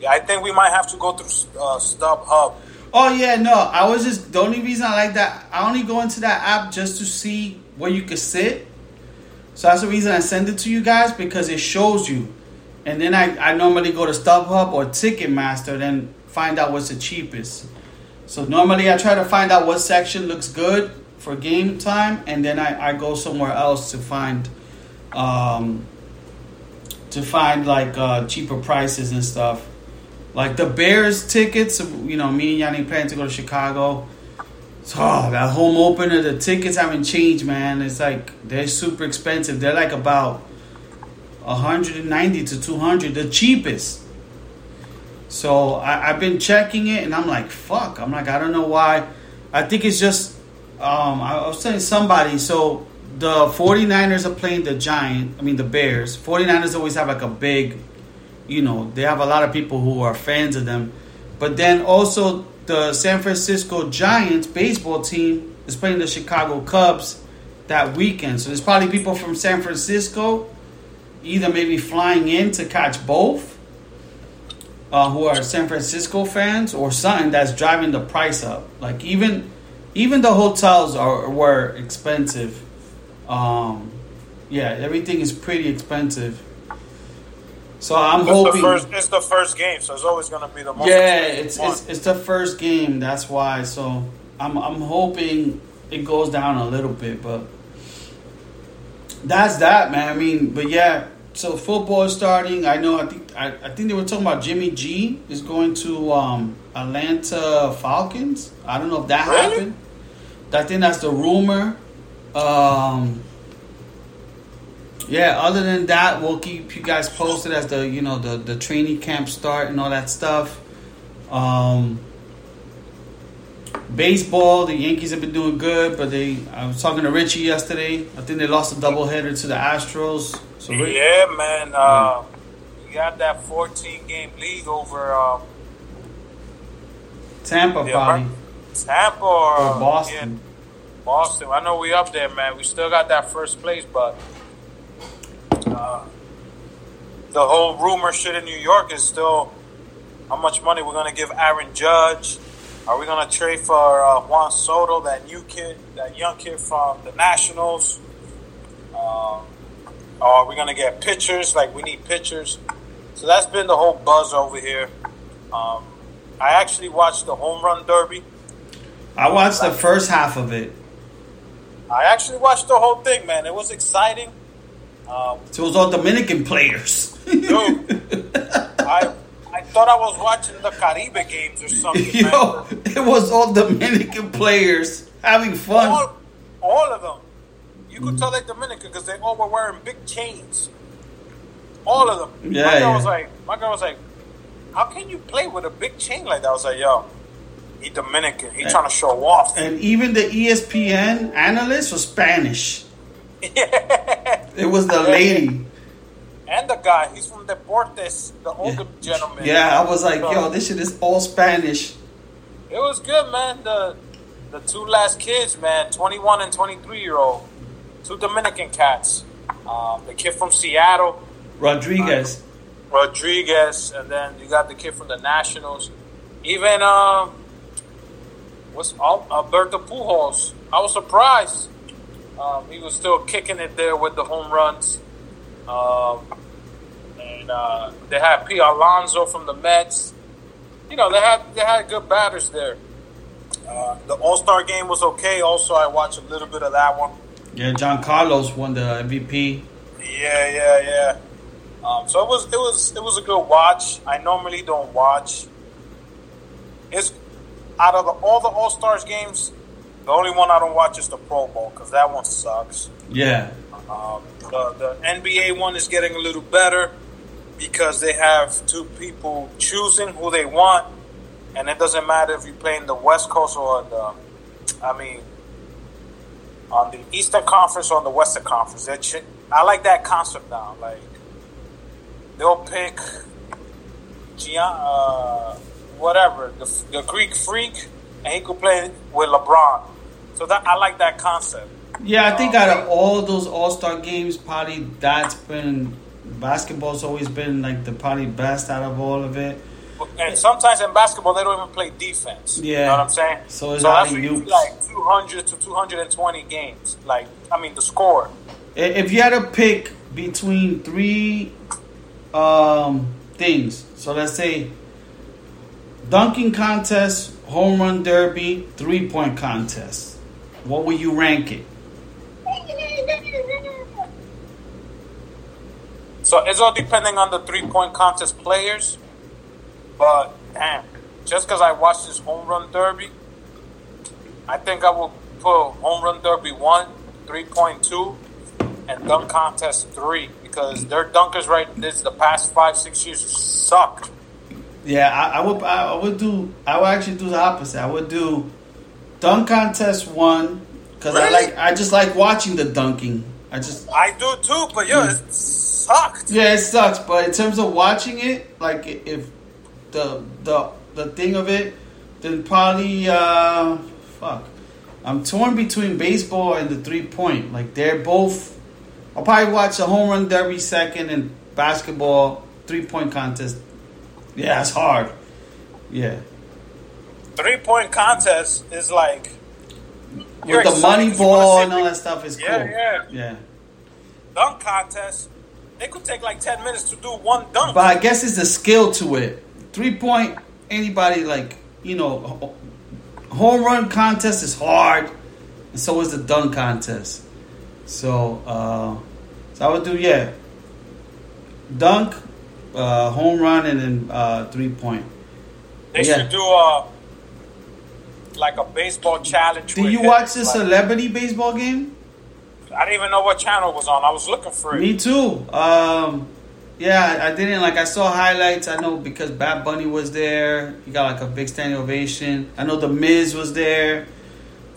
Yeah, I think we might have to go through uh, StubHub. Oh yeah, no. I was just the only reason I like that. I only go into that app just to see where you could sit. So that's the reason I send it to you guys because it shows you. And then I, I normally go to StubHub or Ticketmaster, then find out what's the cheapest. So normally I try to find out what section looks good for game time, and then I, I go somewhere else to find, um, to find like uh, cheaper prices and stuff. Like the Bears tickets, you know, me and Yanni plan to go to Chicago. So oh, that home opener, the tickets haven't changed, man. It's like they're super expensive. They're like about 190 to 200, the cheapest. So I, I've been checking it, and I'm like, fuck. I'm like, I don't know why. I think it's just. Um, I was telling somebody. So the 49ers are playing the Giant. I mean the Bears. 49ers always have like a big you know, they have a lot of people who are fans of them. But then also the San Francisco Giants baseball team is playing the Chicago Cubs that weekend. So there's probably people from San Francisco either maybe flying in to catch both uh, who are San Francisco fans or something that's driving the price up. Like even even the hotels are were expensive. Um, yeah, everything is pretty expensive. So I'm It's hoping. the first. It's the first game, so it's always going to be the most. yeah, it's, it's it's the first game. That's why. So I'm I'm hoping it goes down a little bit, but that's that, man. I mean, but yeah. So football is starting. I know. I think I, I think they were talking about Jimmy G is going to um, Atlanta Falcons. I don't know if that Really? happened. I think that's the rumor. Um, yeah. Other than that, we'll keep you guys posted as the you know the the training camp start and all that stuff. Um, baseball, the Yankees have been doing good, but they. I was talking to Richie yesterday. I think they lost a doubleheader to the Astros. So Ri- Yeah, man. Uh, we got that 14 game lead over um, Tampa probably right. Tampa or, or Boston. yeah, Boston. I know we up there, man. We still got that first place, but uh, the whole rumor shit in New York is still how much money we're gonna give Aaron Judge. Are we gonna trade for uh, Juan Soto, that new kid, that young kid from the Nationals? Um, or are we gonna get pitchers? Like we need pitchers. So that's been the whole buzz over here. Um, I actually watched the home run derby. I watched the first half of it. I actually watched the whole thing, man. It was exciting. Um, So it was all Dominican players. dude, [laughs] I I thought I was watching the Caribe games or something. [laughs] Yo, man. it was all Dominican players having fun. All, all of them. You could tell they're Dominican because they all were wearing big chains. All of them. Yeah, my girl yeah. was like, my girl was like, how can you play with a big chain like that? I was like, yo, he Dominican. He trying to show off. And even the ESPN analyst was Spanish. [laughs] It was the lady. And the guy, he's from Deportes, the older gentleman. Yeah, I was like, So, yo, this shit is all Spanish. It was good, man. The the two last kids, man, 21 and 23 year old, two Dominican cats. Um, the kid from Seattle, Rodriguez. Rodriguez, and then you got the kid from the Nationals. Even um, what's Al- Alberto Pujols? I was surprised. Um, he was still kicking it there with the home runs. Um, and uh, they had P. Alonso from the Mets. You know, they had they had good batters there. Uh, the All Star game was okay. Also, I watched a little bit of that one. Yeah, Giancarlo won the MVP. Yeah, yeah, yeah. Um, so it was it was it was a good watch. I normally don't watch. It's out of the, all the All Stars games, the only one I don't watch is the Pro Bowl because that one sucks. Yeah. Um, the, the NBA one is getting a little better because they have two people choosing who they want, and it doesn't matter if you play in the West Coast or the, I mean, on the Eastern Conference or on the Western Conference. Shit, I like that concept now. Like they'll pick, Gian, uh, whatever the, the Greek freak, and he could play with LeBron. So that I like that concept. Yeah, I think out of all those All Star games, probably that's been basketball's always been like the probably best out of all of it. And sometimes in basketball, they don't even play defense. Yeah. You know what I'm saying? So it's that's where you like 200 to 220 games. Like, I mean, the score. If you had to pick between three um, things, so let's say dunking contest, home run derby, three point contest, what would you rank it? So it's all depending on the three point contest players. But, damn, just because I watched this home run derby, I think I will put home run derby 1, 3.2, and dunk contest 3. Because their dunkers right this the past five, six years sucked. Yeah, I, I would. I, would do. I would actually do the opposite. I would do dunk contest one because I like. I just like watching the dunking. I just. I do too, but yo, Mm. it sucked. Yeah, it sucks, but in terms of watching it, like if the the the thing of it, then probably uh fuck. I'm torn between baseball and the three point. Like they're both. I'll probably watch a home run derby second and basketball three point contest. Yeah, it's hard. Yeah, three point contest is like with the money ball and all that stuff is Yeah, cool. yeah. yeah. dunk contest. They could take like ten minutes to do one dunk. But I guess it's a skill to it. Three point, anybody like you know, home run contest is hard, and so is the dunk contest. So, uh, so I would do yeah, dunk, uh, home run, and then uh, three point. they yeah. should do a like a baseball challenge. Did you watch the Like, celebrity baseball game? I didn't even know what channel it was on. I was looking for it. Me too. Um, yeah, I didn't like. I saw highlights. I know because Bad Bunny was there. He got like a big standing ovation. I know the Miz was there.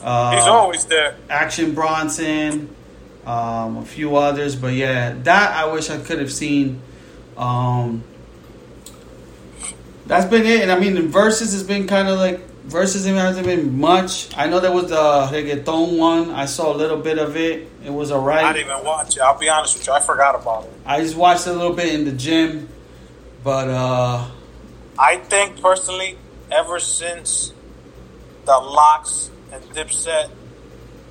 Uh, He's always there. Action Bronson, um, a few others, but yeah, that I wish I could have seen. Um, that's been it, and I mean, the verses has been kind of like verses hasn't been much. I know there was the reggaeton one. I saw a little bit of it. It was alright. I didn't even watch it. I'll be honest with you. I forgot about it. I just watched a little bit in the gym, but uh, I think personally, ever since the LOX and Dipset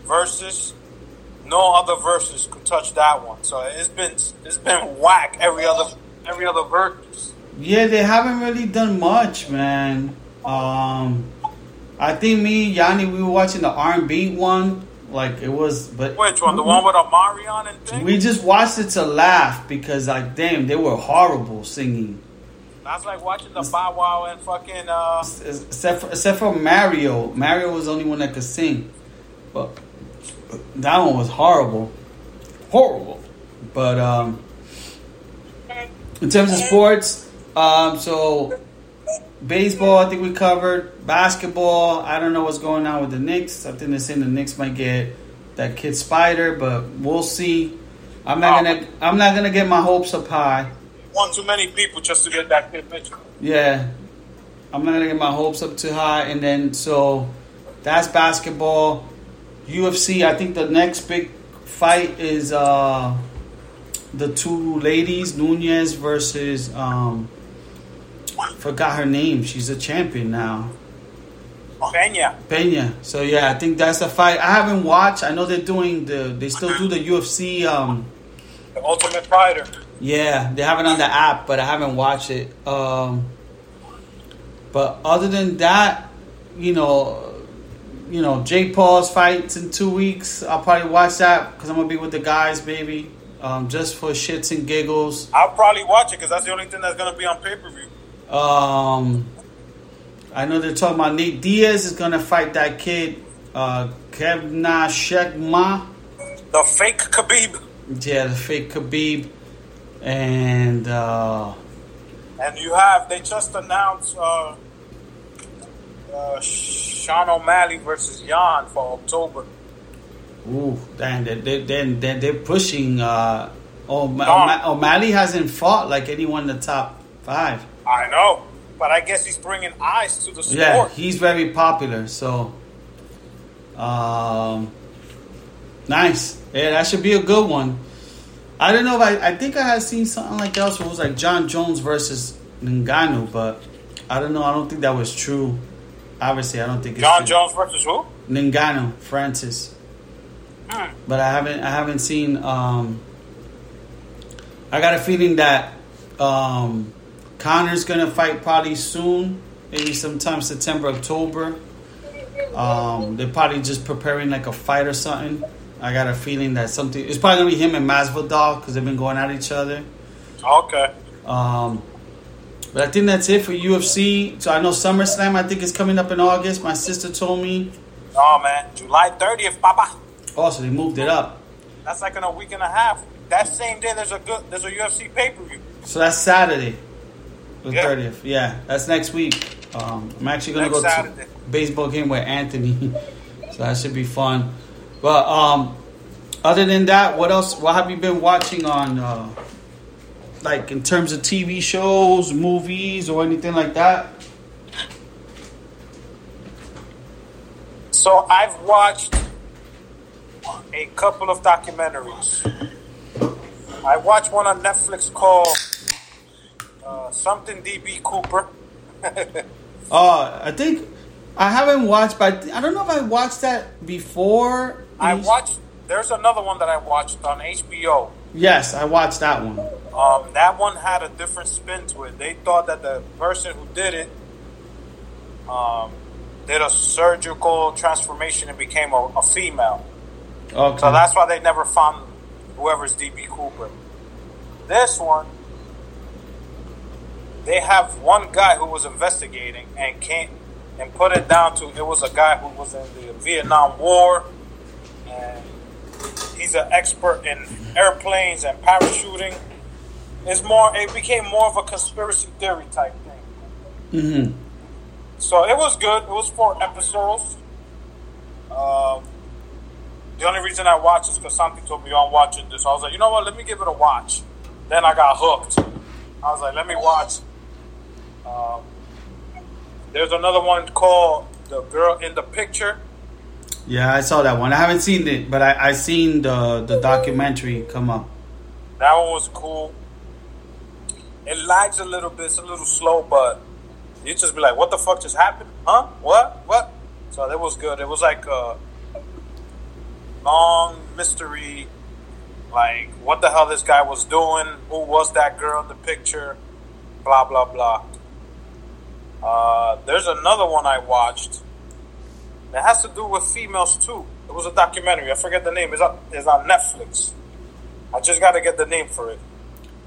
verses, no other verses could touch that one. So it's been it's been [laughs] whack every other every other verse. yeah, they haven't really done much, man. Um, I think me, Yanni, we were watching the R and B one Like it was, but Which one? The one with Omarion and thing? we just watched it to laugh because like damn, they were horrible singing. That's like watching the Bow Wow and fucking uh Except for, except for Mario. Mario was the only one that could sing, but that one was horrible, horrible. But um, in terms of sports, um, so baseball, I think we covered. Basketball, I don't know what's going on with the Knicks. I think they're saying the Knicks might get that kid Spida, but we'll see. I'm not gonna. I'm not gonna get my hopes up high. one too many people just to get that kid Mitchell. Yeah, I'm not gonna get my hopes up too high, and then so that's basketball. UFC. I think the next big fight is uh the two ladies Nunes versus um forgot her name. She's a champion now. Pena. Pena. So yeah, I think that's the fight. I haven't watched. I know they're doing the. They still do the UFC. Um, The Ultimate Fighter. yeah, they have it on the app, but I haven't watched it. Um, but other than that, you know, you know, Jake Paul's fights in two weeks. I'll probably watch that because I'm gonna be with the guys, baby. Um, just for shits and giggles. I'll probably watch it because that's the only thing that's gonna be on pay per view. Um, I know they're talking about Nate Diaz is gonna fight that kid, uh, Kevna Shekma. The fake Khabib. Yeah, the fake Khabib, and uh, And you have they just announced uh, uh, Sean O'Malley versus Yan for October. Ooh, damn, they they they they they're pushing. Uh, Dom. O'Ma- O'Malley hasn't fought like anyone in the top five. I know, but I guess he's bringing eyes to the sport. Yeah, he's very popular. So, um, nice. Yeah, that should be a good one. I don't know if I. I think I had seen something like that. So it was like Jon Jones versus Ngannou, but I don't know. I don't think that was true. Obviously, I don't think Jon true. Jones versus who? Ngannou, Francis. But I haven't. I haven't seen. Um, I got a feeling that um, Conor's gonna fight probably soon, maybe sometime September, October. Um, they're probably just preparing like a fight or something. I got a feeling that something. It's probably gonna be him and Masvidal because they've been going at each other. Okay. Um, but I think that's it for UFC. So I know SummerSlam. I think is coming up in August. My sister told me. Oh man, July 30th, Papa. Also, they moved it up. That's like in a week and a half. That same day, there's a good, there's a UFC pay per view. So that's Saturday, the Yeah. thirtieth. Yeah, that's next week. Um, I'm actually gonna Next go Saturday. to baseball game with Anthony, [laughs] so that should be fun. But um, other than that, what else? What have you been watching on, uh, like in terms of TV shows, movies, or anything like that? So I've watched a couple of documentaries. I watched one on Netflix called uh, something DB Cooper. [laughs] Uh, I think I haven't watched, but I don't know if I watched that before. I watched. There's another one that I watched on HBO. Yes, I watched that one. Um, that one had a different spin to it. They thought that the person who did it um, did a surgical transformation and became a, a female. Okay. So that's why they never found whoever's DB Cooper. This one, they have one guy who was investigating and came and put it down to it was a guy who was in the Vietnam War and he's an expert in airplanes and parachuting. It's more it became more of a conspiracy theory type thing. Mm-hmm. So it was good. It was four episodes. Um, the only reason I watched is because something told me I'm watching this. I was like, you know what? Let me give it a watch. Then I got hooked. I was like, let me watch. Um, there's another one called "The Girl in the Picture." Yeah, I saw that one. I haven't seen it, but I I seen the the documentary come up. That one was cool. It lags a little bit. It's a little slow, but you just be like, "What the fuck just happened? Huh? What? What?" So that was good. It was like a long mystery, like what the hell this guy was doing, who was that girl in the picture, blah blah blah. Uh, there's another one I watched. It has to do with females too. It was a documentary. I forget the name. It's on, it's on Netflix. I just got to get the name for it.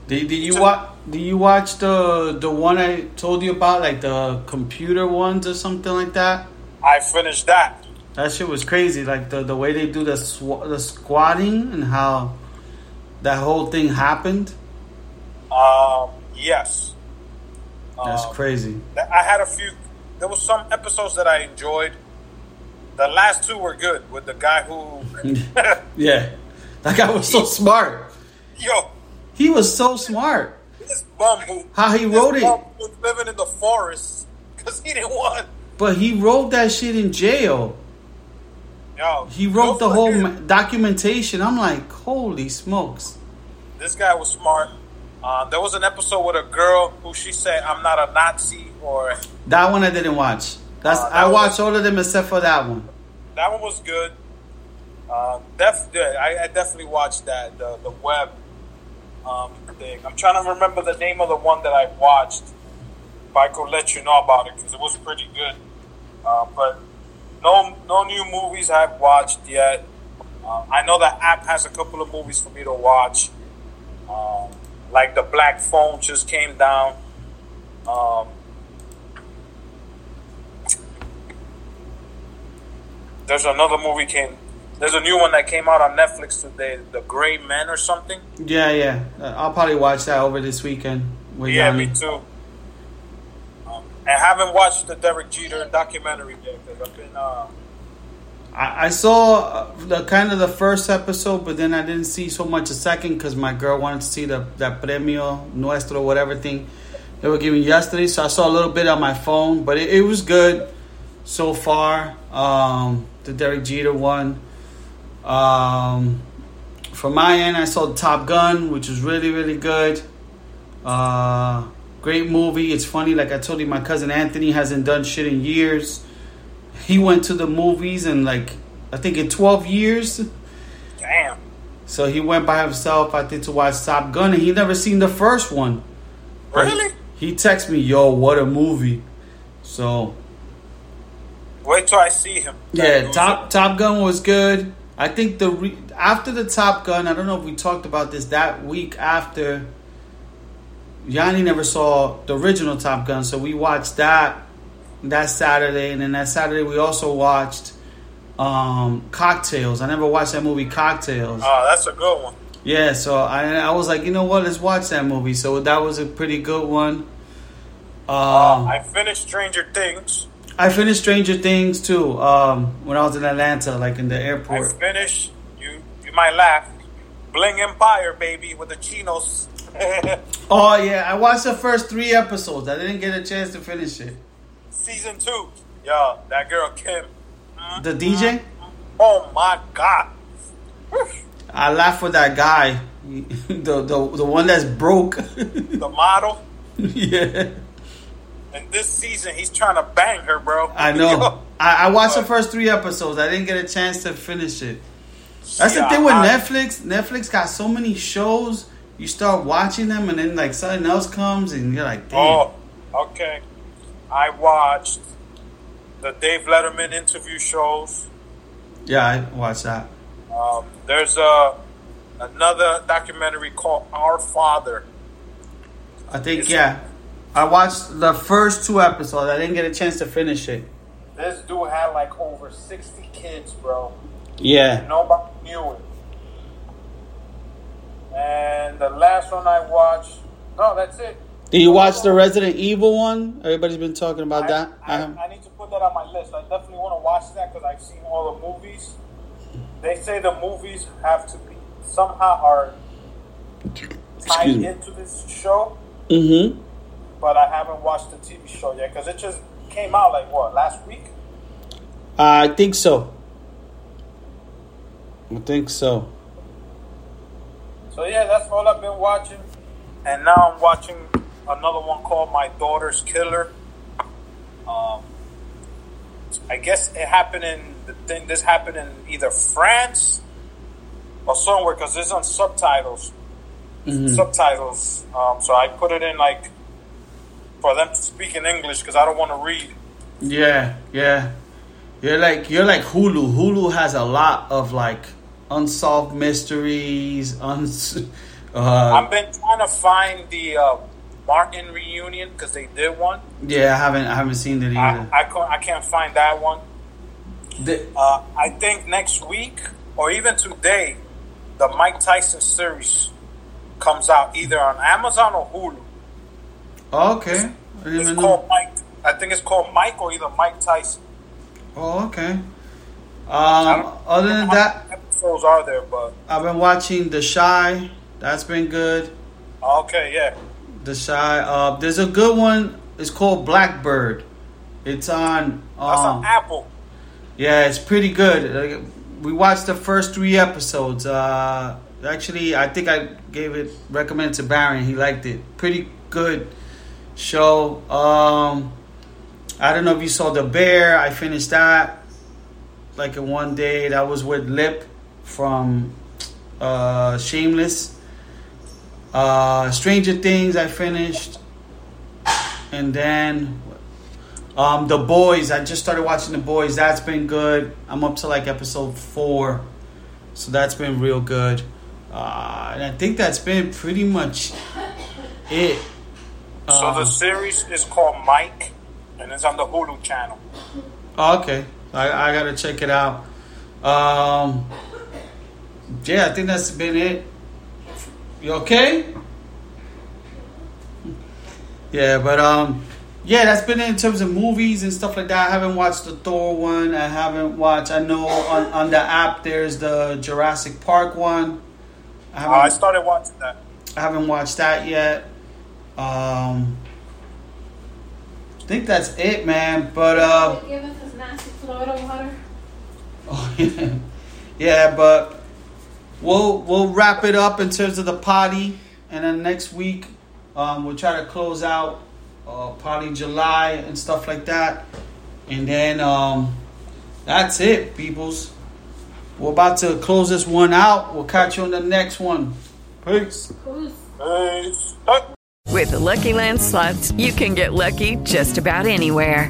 Did, did you watch? Did you watch the the one I told you about, like the computer ones or something like that? I finished that. That shit was crazy. Like the the way they do the sw- the squatting and how that whole thing happened. Um, yes. That's Um, crazy. I had a few. There was some episodes that I enjoyed. The last two were good with the guy who, [laughs] Yeah, that guy was so smart. yo, He was so smart. this bum who How he wrote it. was living in the forest because he didn't want. But he wrote that shit in jail. Yo, He wrote the whole him. documentation. I'm like, holy smokes. This guy was smart. Uh, there was an episode with a girl who she said, "I'm not a Nazi," or That one I didn't watch. That's Uh, I was- watched all of them except for that one. that one was good. Uh, def- yeah, I, I definitely watched that the the web um, thing. I'm trying to remember the name of the one that I watched. If I could let you know about it because it was pretty good. Uh, but no no new movies I've watched yet. Uh, I know that app has a couple of movies for me to watch. Um, like the Black Phone just came down. Um, there's another movie came. There's a new one that came out on Netflix today, The Gray Men or something. Yeah, yeah. Uh, I'll probably watch that over this weekend. Yeah, Yanni. me too. I haven't watched the Derek Jeter documentary yet because I've been. Uh, I, I saw uh, the kind of the first episode, but then I didn't see so much a second because my girl wanted to see the that premio nuestro whatever thing they were giving yesterday. So I saw a little bit on my phone, but it, it was good so far. Um, the Derek Jeter one. Um, from my end, I saw Top Gun, which was really really good. Uh, great movie. It's funny, like I told you, my cousin Anthony hasn't done shit in years. He went to the movies and like I think in twelve years. damn. So he went by himself, I think, to watch Top Gun, and he never seen the first one. Really? He texted me, "Yo, what a movie!" So Wait till I see him. yeah, Top Top Gun was good. I think the re- after the Top Gun, I don't know if we talked about this that week after. Yanni never saw the original Top Gun, so we watched that that Saturday, and then that Saturday we also watched um, Cocktails. I never watched that movie Cocktails. Oh, that's a good one. Yeah, so I I was like, you know what, let's watch that movie. So that was a pretty good one. Uh, Um, I finished Stranger Things. I finished Stranger Things too. Um, when I was in Atlanta, like in the I airport. finished. You you might laugh. Bling Empire, baby, with the chinos. [laughs] Oh yeah, I watched the first three episodes. I didn't get a chance to finish it. Season two. Yo, that girl Kim. The DJ, Oh my god. I laughed with that guy, [laughs] the the the one that's broke. [laughs] The model. yeah, And this season, he's trying to bang her, bro. I know. I, I watched the first three episodes. I didn't get a chance to finish it. That's the thing with I- Netflix. Netflix got so many shows. You start watching them, and then like something else comes, and you're like, damn. Oh, okay. I watched the Dave Letterman interview shows. Yeah, I watched that. Um, there's a another documentary called Our Father. I think It's- yeah. I watched the first two episodes. I didn't get a chance to finish it. This dude had like over 60 kids, bro. Yeah. Nobody knew it. And the last one I watched, no, that's it. Did you watch the Resident Evil one? Everybody's been talking about I, that. I, Uh-huh. I need to put that on my list. I definitely want to watch that because I've seen all the movies. They say the movies have to be somehow are tied into this show, Mm-hmm. but I haven't watched the TV show yet because it just came out like what last week. I think so. I think so. So yeah, that's all I've been watching. And now I'm watching another one called My Daughter's Killer. Um, I guess it happened in the thing. This happened in either France or somewhere because it's on subtitles. Subtitles. Um, so I put it in like for them to speak in English because I don't want to read. Yeah, yeah. You're like you're like Hulu. Hulu has a lot of like unsolved mysteries. Uns- [laughs] uh, I've been trying to find the uh, Martin reunion because they did one. yeah, I haven't I haven't seen it either. I, can't, I can't find that one. The- Uh, I think next week or even today, the Mike Tyson series comes out either on Amazon or Hulu. oh, okay. I It's called Mike. I think it's called Mike or either Mike Tyson. Oh, okay. Um, other than that, episodes are there? But I've been watching The Shy. That's been good. okay, yeah. The Shy. Uh, there's a good one. It's called Blackbird. It's on. That's Um, on Apple. yeah, it's pretty good. We watched the first three episodes. Uh, actually, I think I gave it recommend to Baron. He liked it. Pretty good show. Um, I don't know if you saw The Bear. I finished that like in one day. That was with Lip from uh, Shameless. Uh, Stranger Things. I finished, and then um, The Boys. I just started watching The Boys. That's been good. I'm up to like episode four, so that's been real good. Uh, and I think that's been pretty much it. so Um, the series is called Mike, and it's on the Hulu channel. Oh, okay. I, I gotta check it out. Um, yeah, I think that's been it. You okay? Yeah, but um, yeah, that's been it in terms of movies and stuff like that. I haven't watched the Thor one. I haven't watched. I know on, on the app there's the Jurassic Park one. I Uh, haven't. I started watching that. I haven't watched that yet. Um, I think that's it, man. But uh. Give us this nasty Florida water. Oh, [laughs] yeah. yeah, but we'll we'll wrap it up in terms of the potty, and then next week um, we'll try to close out uh, potty July and stuff like that, and then um, that's it, peoples. We're about to close this one out. We'll catch you on the next one. Peace. Peace. With the Lucky Land slots, you can get lucky just about anywhere.